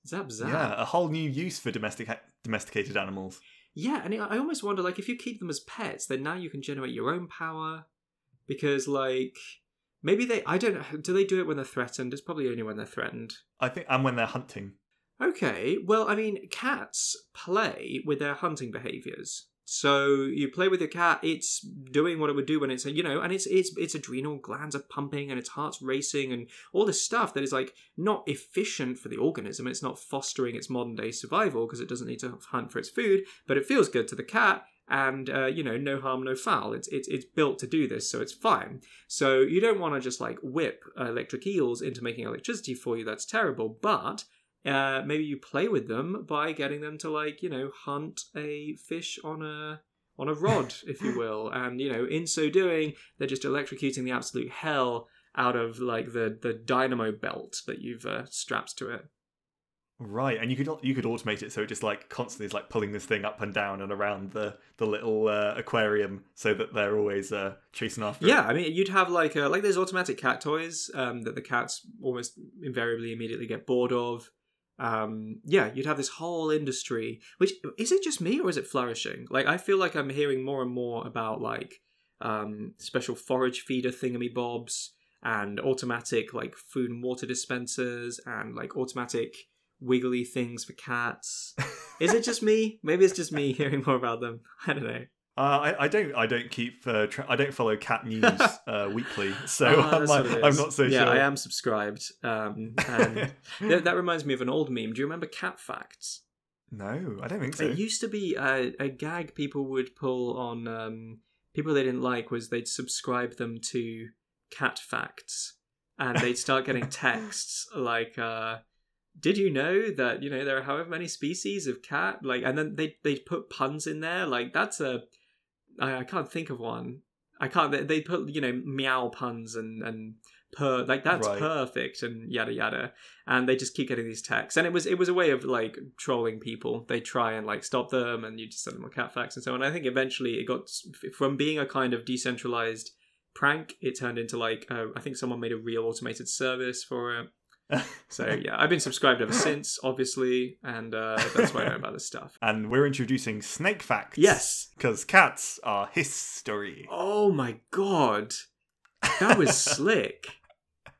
Zap zap. Yeah, a whole new use for domestic domesticated animals. Yeah, and I almost wonder, like, if you keep them as pets, then now you can generate your own power. Because, like, maybe they, I don't know, do they do it when they're threatened? It's probably only when they're threatened. I think, and when they're hunting. Okay, well, I mean, cats play with their hunting behaviors. So you play with your cat, it's doing what it would do when it's you know, and it's it's its adrenal glands are pumping and its heart's racing and all this stuff that is like not efficient for the organism. It's not fostering its modern day survival because it doesn't need to hunt for its food, but it feels good to the cat and uh, you know no harm no foul. It's, it's it's built to do this so it's fine. So you don't want to just like whip electric eels into making electricity for you. That's terrible but uh, maybe you play with them by getting them to like you know hunt a fish on a on a rod if you will and you know in so doing they're just electrocuting the absolute hell out of like the the dynamo belt that you've uh, strapped to it Right, and you could you could automate it so it just like constantly is like pulling this thing up and down and around the the little uh, aquarium so that they're always uh, chasing after. Yeah, it. I mean, you'd have like uh, like there's automatic cat toys um, that the cats almost invariably immediately get bored of. Um, yeah, you'd have this whole industry. Which is it just me or is it flourishing? Like I feel like I'm hearing more and more about like um, special forage feeder thingamy bobs and automatic like food and water dispensers and like automatic wiggly things for cats. Is it just me? Maybe it's just me hearing more about them. I don't know. Uh, I, I don't I don't keep uh, tra- I don't follow cat news uh, weekly, so Oh, I'm, like, I'm not so yeah, sure. Yeah, I am subscribed. Um, and that, that reminds me of an old meme. Do you remember cat facts? No, I don't think so. It used to be a, a gag people would pull on um, people they didn't like was they'd subscribe them to cat facts, and they'd start getting texts like. Uh, did you know that you know there are however many species of cat like and then they they put puns in there like that's a I, I can't think of one. I can't they, they put you know meow puns and and per like that's Right. perfect and yada yada. And they just keep getting these texts. And it was it was a way of like trolling people. They try and like stop them and you just send them a cat facts and so on. I think eventually it got from being a kind of decentralized prank it turned into like uh, I think someone made a real automated service for it so yeah, I've been subscribed ever since, obviously, and uh, that's why I know about this stuff. and we're introducing snake facts. Yes. because cats are history. Oh my god, that was slick.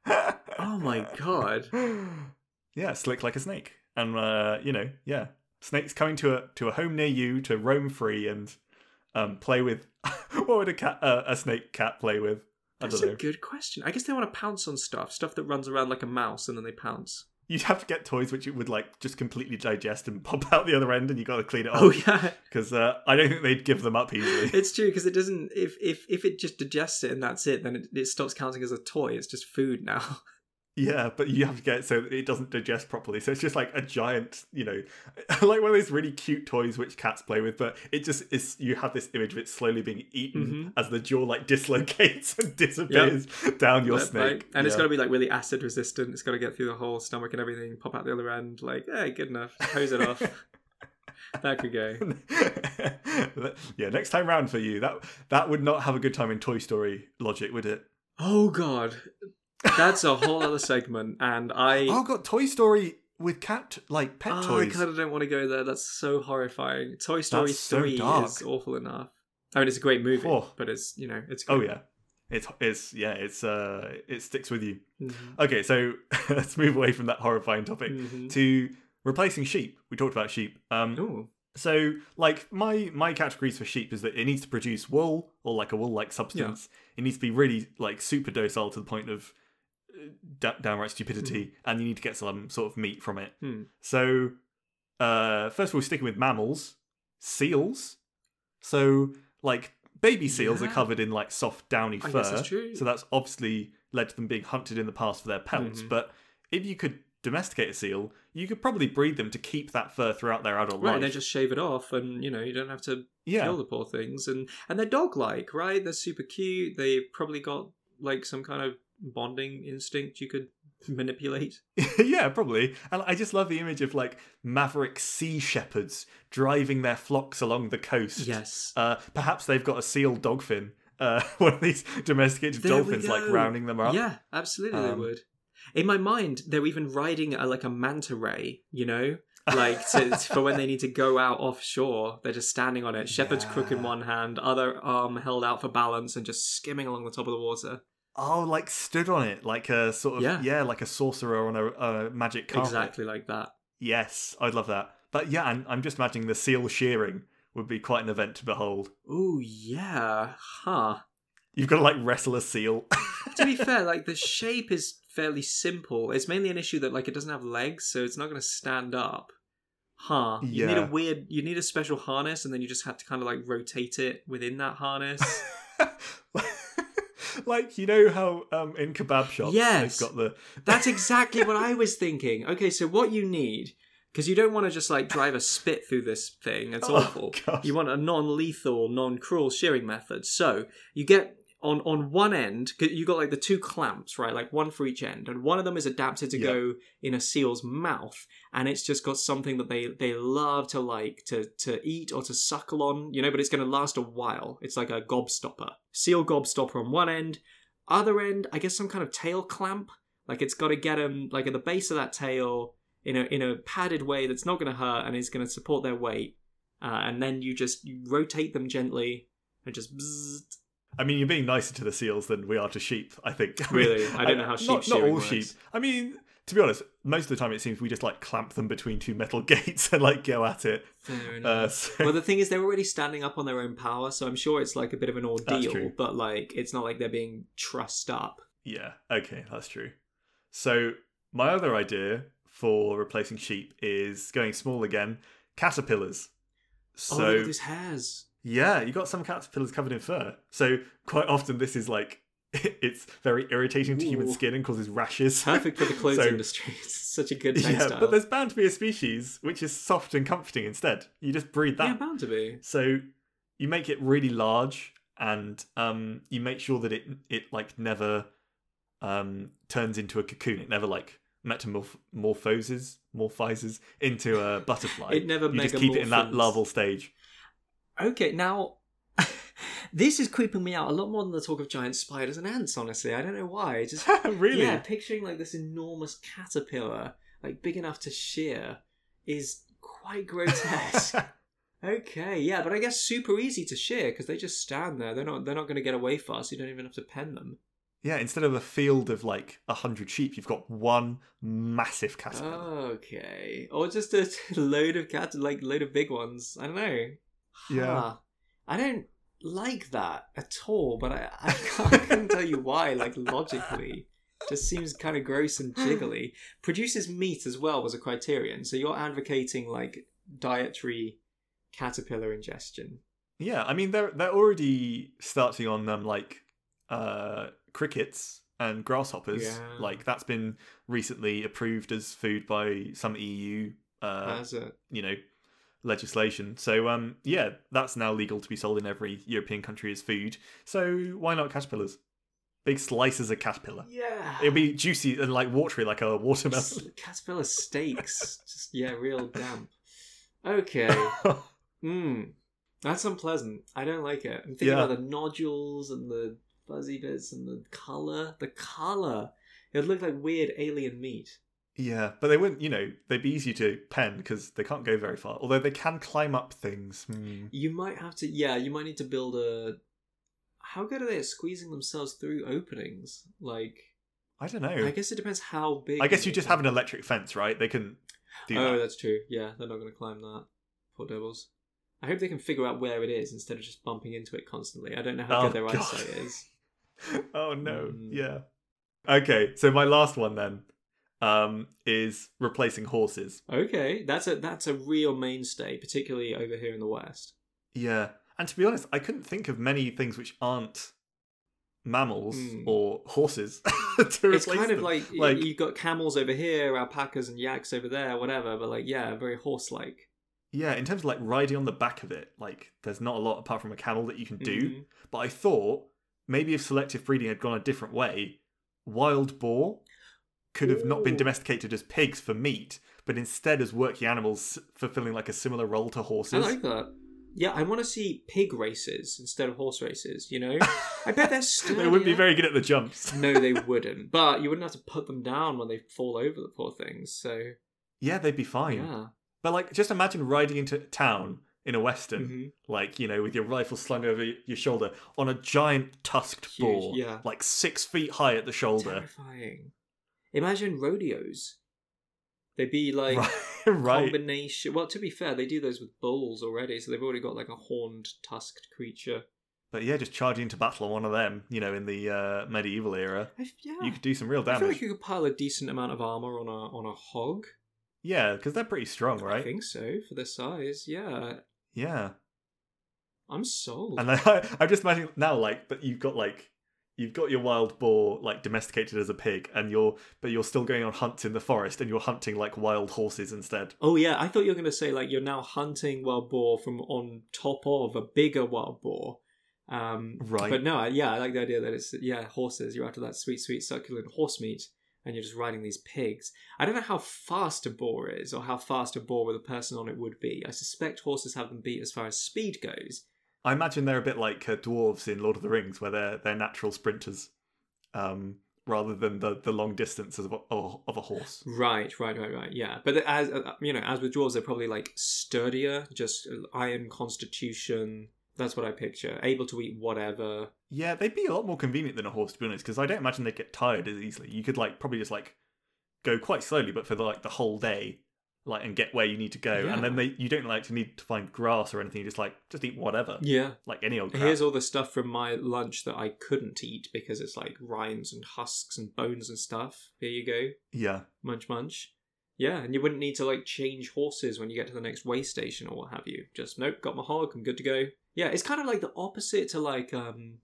Oh my god. yeah, slick like a snake, and uh, you know, yeah, snakes coming to a to a home near you to roam free and um, play with. what would a cat uh, a snake cat play with? That's a good question. I guess they want to pounce on stuff, stuff that runs around like a mouse, and then they pounce. You'd have to get toys which it would like just completely digest and pop out the other end, and you got to clean it Oh yeah, because uh, I don't think they'd give them up easily. it's true because it doesn't. If if if it just digests it and that's it, then it, it stops counting as a toy. It's just food now. Yeah, but you have to get it so that it doesn't digest properly. So it's just like a giant, you know, like one of those really cute toys which cats play with. But it just is. You have this image of it slowly being eaten Mhm. as the jaw like dislocates and disappears down your Right, snake. right? And it's Yeah. got to be like really acid resistant. It's got to get through the whole stomach and everything, pop out the other end. Like, hey, good enough. Hose it off. that could go. yeah, next time round for you. That that would not have a good time in Toy Story logic, would it? Oh god, that's a whole other segment, and I. Oh got Toy Story with cat like pet Oh, I kind of don't want to go there. That's so horrifying. Toy Story That's so three dark. is awful enough. I mean, it's a great movie, Oh. but it's you know it's. Oh yeah, it's it's yeah it's uh it sticks with you. Mhm. Okay, so let's move away from that horrifying topic Mhm. to replacing sheep. We talked about sheep. Um, Ooh. so like my my categories for sheep is that it needs to produce wool or like a wool like substance. It needs to be really like super docile to the point of downright stupidity, and you need to get some sort of meat from it. Hmm. So uh, first of all, sticking with mammals, seals. So like baby seals are covered in like soft downy I fur. that's. So that's obviously led to them being hunted in the past for their pelts. Mhm. But if you could domesticate a seal, you could probably breed them to keep that fur throughout their adult Right, life. and then just shave it off, and you know you don't have to yeah, kill the poor things, and and they're dog like, right? They're super cute. They've probably got like some kind of bonding instinct you could manipulate. yeah, probably. And I just love the image of like maverick sea shepherds driving their flocks along the coast. Yes. Uh, perhaps they've got a seal dogfin. Uh, one of these domesticated There dolphins, like rounding them up. Yeah, absolutely they Um, would. In my mind, they're even riding a, like a manta ray, you know, like to, for when they need to go out offshore. They're just standing on it, shepherd's crook in one hand, other arm held out for balance, and just skimming along the top of the water. Oh, like stood on it, like a sort of Yeah. yeah, like a sorcerer on a, a magic carpet. Exactly like that. Yes, I'd love that. But yeah, I'm, I'm just imagining the seal shearing would be quite an event to behold. Oh yeah, huh. You've got to like wrestle a seal. to be fair, like the shape is fairly simple. It's mainly an issue that like it doesn't have legs, so it's not going to stand up. Huh. Yeah. You need a weird. You need a special harness, and then you just have to kind of like rotate it within that harness. like you know how um in kebab shops Yes. they've got the That's exactly what I was thinking. Okay, so what you need, because you don't want to just like drive a spit through this thing. It's Oh, awful. gosh. You want a non-lethal, non-cruel shearing method. So you get on on one end you got like the two clamps, right? Like one for each end, and one of them is adapted to Yeah. go in a seal's mouth, and it's just got something that they they love to like to to eat or to suckle on, you know. But it's going to last a while. It's like a gobstopper, seal gobstopper on one end. Other end, I guess some kind of tail clamp. Like it's got to get them like at the base of that tail in a in a padded way that's not going to hurt and is going to support their weight. Uh, and then you just you rotate them gently and just bzzzt. I mean, you're being nicer to the seals than we are to sheep. I think. Really? I don't know how sheep Not, not all works. sheep. I mean, to be honest, most of the time it seems we just like clamp them between two metal gates and like go at it. Fair enough. Uh, so, well, the thing is, they're already standing up on their own power, so I'm sure it's like a bit of an ordeal. But like, it's not like they're being trussed up. yeah. Okay, that's true. So my other idea for replacing sheep is going small again. Caterpillars. oh, So look at these hairs. Yeah, you got some caterpillars covered in fur. So quite often this is like it's very irritating to human Ooh. skin and causes rashes. Perfect for the clothes So- industry. It's such a good Yeah, but there's bound to be a species which is soft and comforting instead. You just breed that. yeah, bound to be. So you make it really large and um you make sure that it it like never um turns into a cocoon. It never like metamorphoses morphizes into a butterfly. It never you just keep it in that larval stage. Okay, now this is creeping me out a lot more than the talk of giant spiders and ants. Honestly, I don't know why. Just really? yeah, picturing like this enormous caterpillar, like big enough to shear, is quite grotesque. okay, yeah, but I guess super easy to shear because they just stand there. They're not. They're not going to get away fast. You don't even have to pen them. Yeah, instead of a field of like a hundred sheep, you've got one massive caterpillar. Okay, or just a load of cat, like load of big ones. I don't know. Yeah. Huh. I don't like that at all, but I, I, can't, I couldn't tell you why. Like logically, just seems kind of gross and jiggly. Produces meat as well was a criterion. So you're advocating like dietary caterpillar ingestion. Yeah, I mean they're they're already starting on um like uh crickets and grasshoppers. Yeah. Like that's been recently approved as food by some EU uh you know legislation. So um yeah, that's now legal to be sold in every European country as food. So why not caterpillars? Big slices of caterpillar. yeah, It'll be juicy and like watery like a watermelon. S- caterpillar steaks. just yeah, real damp. Okay. Mmm. That's unpleasant. I don't like it. I'm thinking Yeah. about the nodules and the fuzzy bits and the colour. The colour. It would look like weird alien meat. Yeah, but they wouldn't, you know, they'd be easy to pen because they can't go very far. Although they can climb up things. Hmm. You might have to, yeah, you might need to build a. How good are they at squeezing themselves through openings? Like, I don't know. I guess it depends how big. I guess you just are. have an electric fence, right? They can do Oh, that. that's true. Yeah, they're not going to climb that. Poor devils. I hope they can figure out where it is instead of just bumping into it constantly. I don't know how Oh, good their God. eyesight is. oh no. Mm. Yeah. Okay, so my last one then um is replacing horses. Okay, that's a that's a real mainstay, particularly over here in the West. Yeah. And to be honest, I couldn't think of many things which aren't mammals Hmm. or horses to It's kind of them. like, Like- you've got camels over here, alpacas and yaks over there, whatever. But like, yeah, very horse-like. Yeah, in terms of like riding on the back of it, like there's not a lot apart from a camel that you can do. Mhm. But I thought maybe if selective breeding had gone a different way, wild boar could have not been domesticated as pigs for meat, but instead as working animals fulfilling like a similar role to horses. I like that. Yeah, I want to see pig races instead of horse races. You know, I bet they're still. they wouldn't be very good at the jumps. No, they wouldn't. But you wouldn't have to put them down when they fall over the poor things. So yeah, they'd be fine. yeah, But like, just imagine riding into town in a western, Mhm. like you know, with your rifle slung over your shoulder on a giant tusked Huge, boar, yeah. like six feet high at the shoulder. terrifying. Imagine rodeos. They'd be like right, combination. Well, to be fair, they do those with bulls already, so they've already got like a horned, tusked creature. But yeah, just charging into battle on one of them, you know, in the uh, medieval era, I, yeah, you could do some real I feel damage. like you could pile a decent amount of armor on a on a hog. Yeah, because they're pretty strong, right? I think so for their size. Yeah, Yeah. I'm sold. And I, I'm just imagining now, like, but you've got like, you've got your wild boar like domesticated as a pig, and you're, but you're still going on hunts in the forest, and you're hunting like wild horses instead. Oh yeah, I thought you were going to say like you're now hunting wild boar from on top of a bigger wild boar. Um, Right. But no, I- yeah, I like the idea that it's yeah horses. You're after that sweet, sweet succulent horse meat, and you're just riding these pigs. I don't know how fast a boar is, or how fast a boar with a person on it would be. I suspect horses have them beat as far as speed goes. I imagine they're a bit like uh, dwarves in Lord of the Rings, where they're they're natural sprinters, um, rather than the the long distances of a, of a horse. Right, right, right, right. Yeah, but as uh, you know, as with dwarves, they're probably like sturdier, just iron constitution. That's what I picture. Able to eat whatever. Yeah, they'd be a lot more convenient than a horse, to be honest, because I don't imagine they'd get tired as easily. You could like probably just like go quite slowly, but for the, like the whole day, like and get where you need to go, Yeah. and then they you don't like to need to find grass or anything. You just like just eat whatever, Yeah. like any old crap. Here's all the stuff from my lunch that I couldn't eat because it's like rinds and husks and bones and stuff. Here you go. yeah, Munch, munch. Yeah, and you wouldn't need to like change horses when you get to the next way station or what have you. Just nope, got my hog, I'm good to go. Yeah, it's kind of like the opposite to like um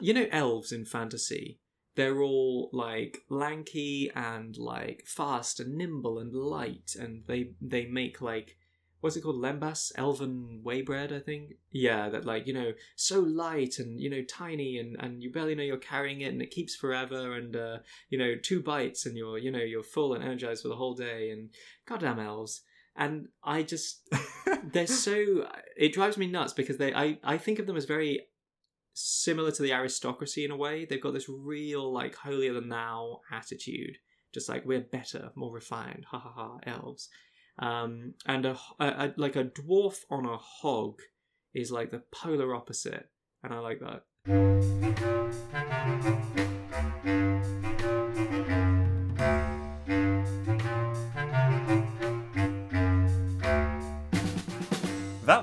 you know elves in fantasy. They're all like lanky and like fast and nimble and light and they they make like what's it called? Lembas? Elven waybread i think? Yeah that like you know so light and you know tiny and and you barely know you're carrying it and it keeps forever and uh you know two bites and you're you know you're full and energized for the whole day and goddamn elves. And i just they're so it drives me nuts because they i i think of them as very similar to the aristocracy in a way. They've got this real like holier than thou attitude. Just like we're better more refined ha ha ha elves. Um and a, a, a like a dwarf on a hog is like the polar opposite. And i like that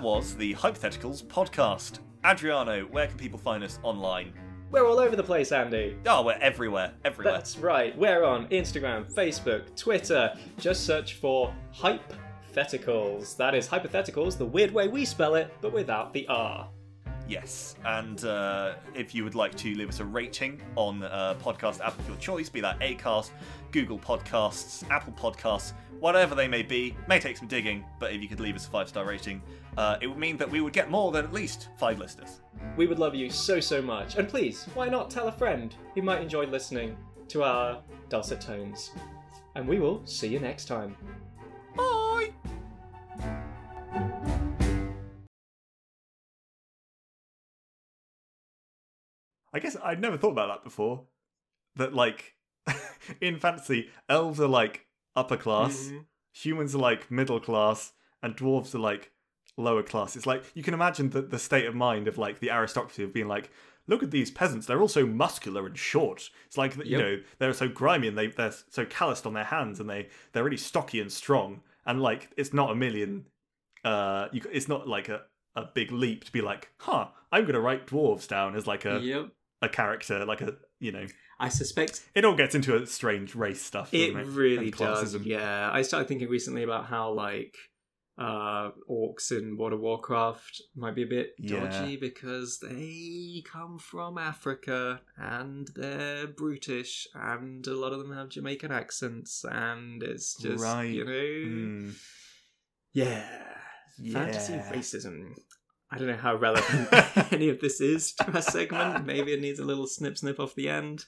was the Hypotheticals podcast. Adriano, where can people find us online? we're all over the place andy Oh, we're everywhere, everywhere. That's right. We're on Instagram, Facebook, Twitter. Just search for Hypotheticals. That is Hypotheticals, the weird way we spell it, but without the R. Yes, and uh, if you would like to leave us a rating on a podcast app of your choice, be that Acast, Google Podcasts, Apple Podcasts, whatever they may be, may take some digging, but if you could leave us a five star rating, uh, it would mean that we would get more than at least five listeners. We would love you so, so much. And please, why not tell a friend who might enjoy listening to our dulcet tones? And we will see you next time. I guess I'd never thought about that before. That, like, in fantasy, elves are like upper class, Mhm. humans are like middle class, and dwarves are like lower class. It's like you can imagine the, the state of mind of like the aristocracy of being like, look at these peasants, they're all so muscular and short. It's like you Yep. know they're so grimy and they they're so calloused on their hands and they they're really stocky and strong. And like it's not a million, uh, you, it's not like a a big leap to be like, huh, I'm gonna write dwarves down as like a Yep. A character, like a you know. I suspect It all gets into a strange race stuff. it it really does. Yeah. I started thinking recently about how, like, uh, orcs in World of Warcraft might be a bit Yeah. dodgy because they come from Africa and they're brutish and a lot of them have Jamaican accents and it's just Right. you know Mm, yeah fantasy racism. I don't know how relevant any of this is to our segment. Maybe it needs a little snip snip off the end.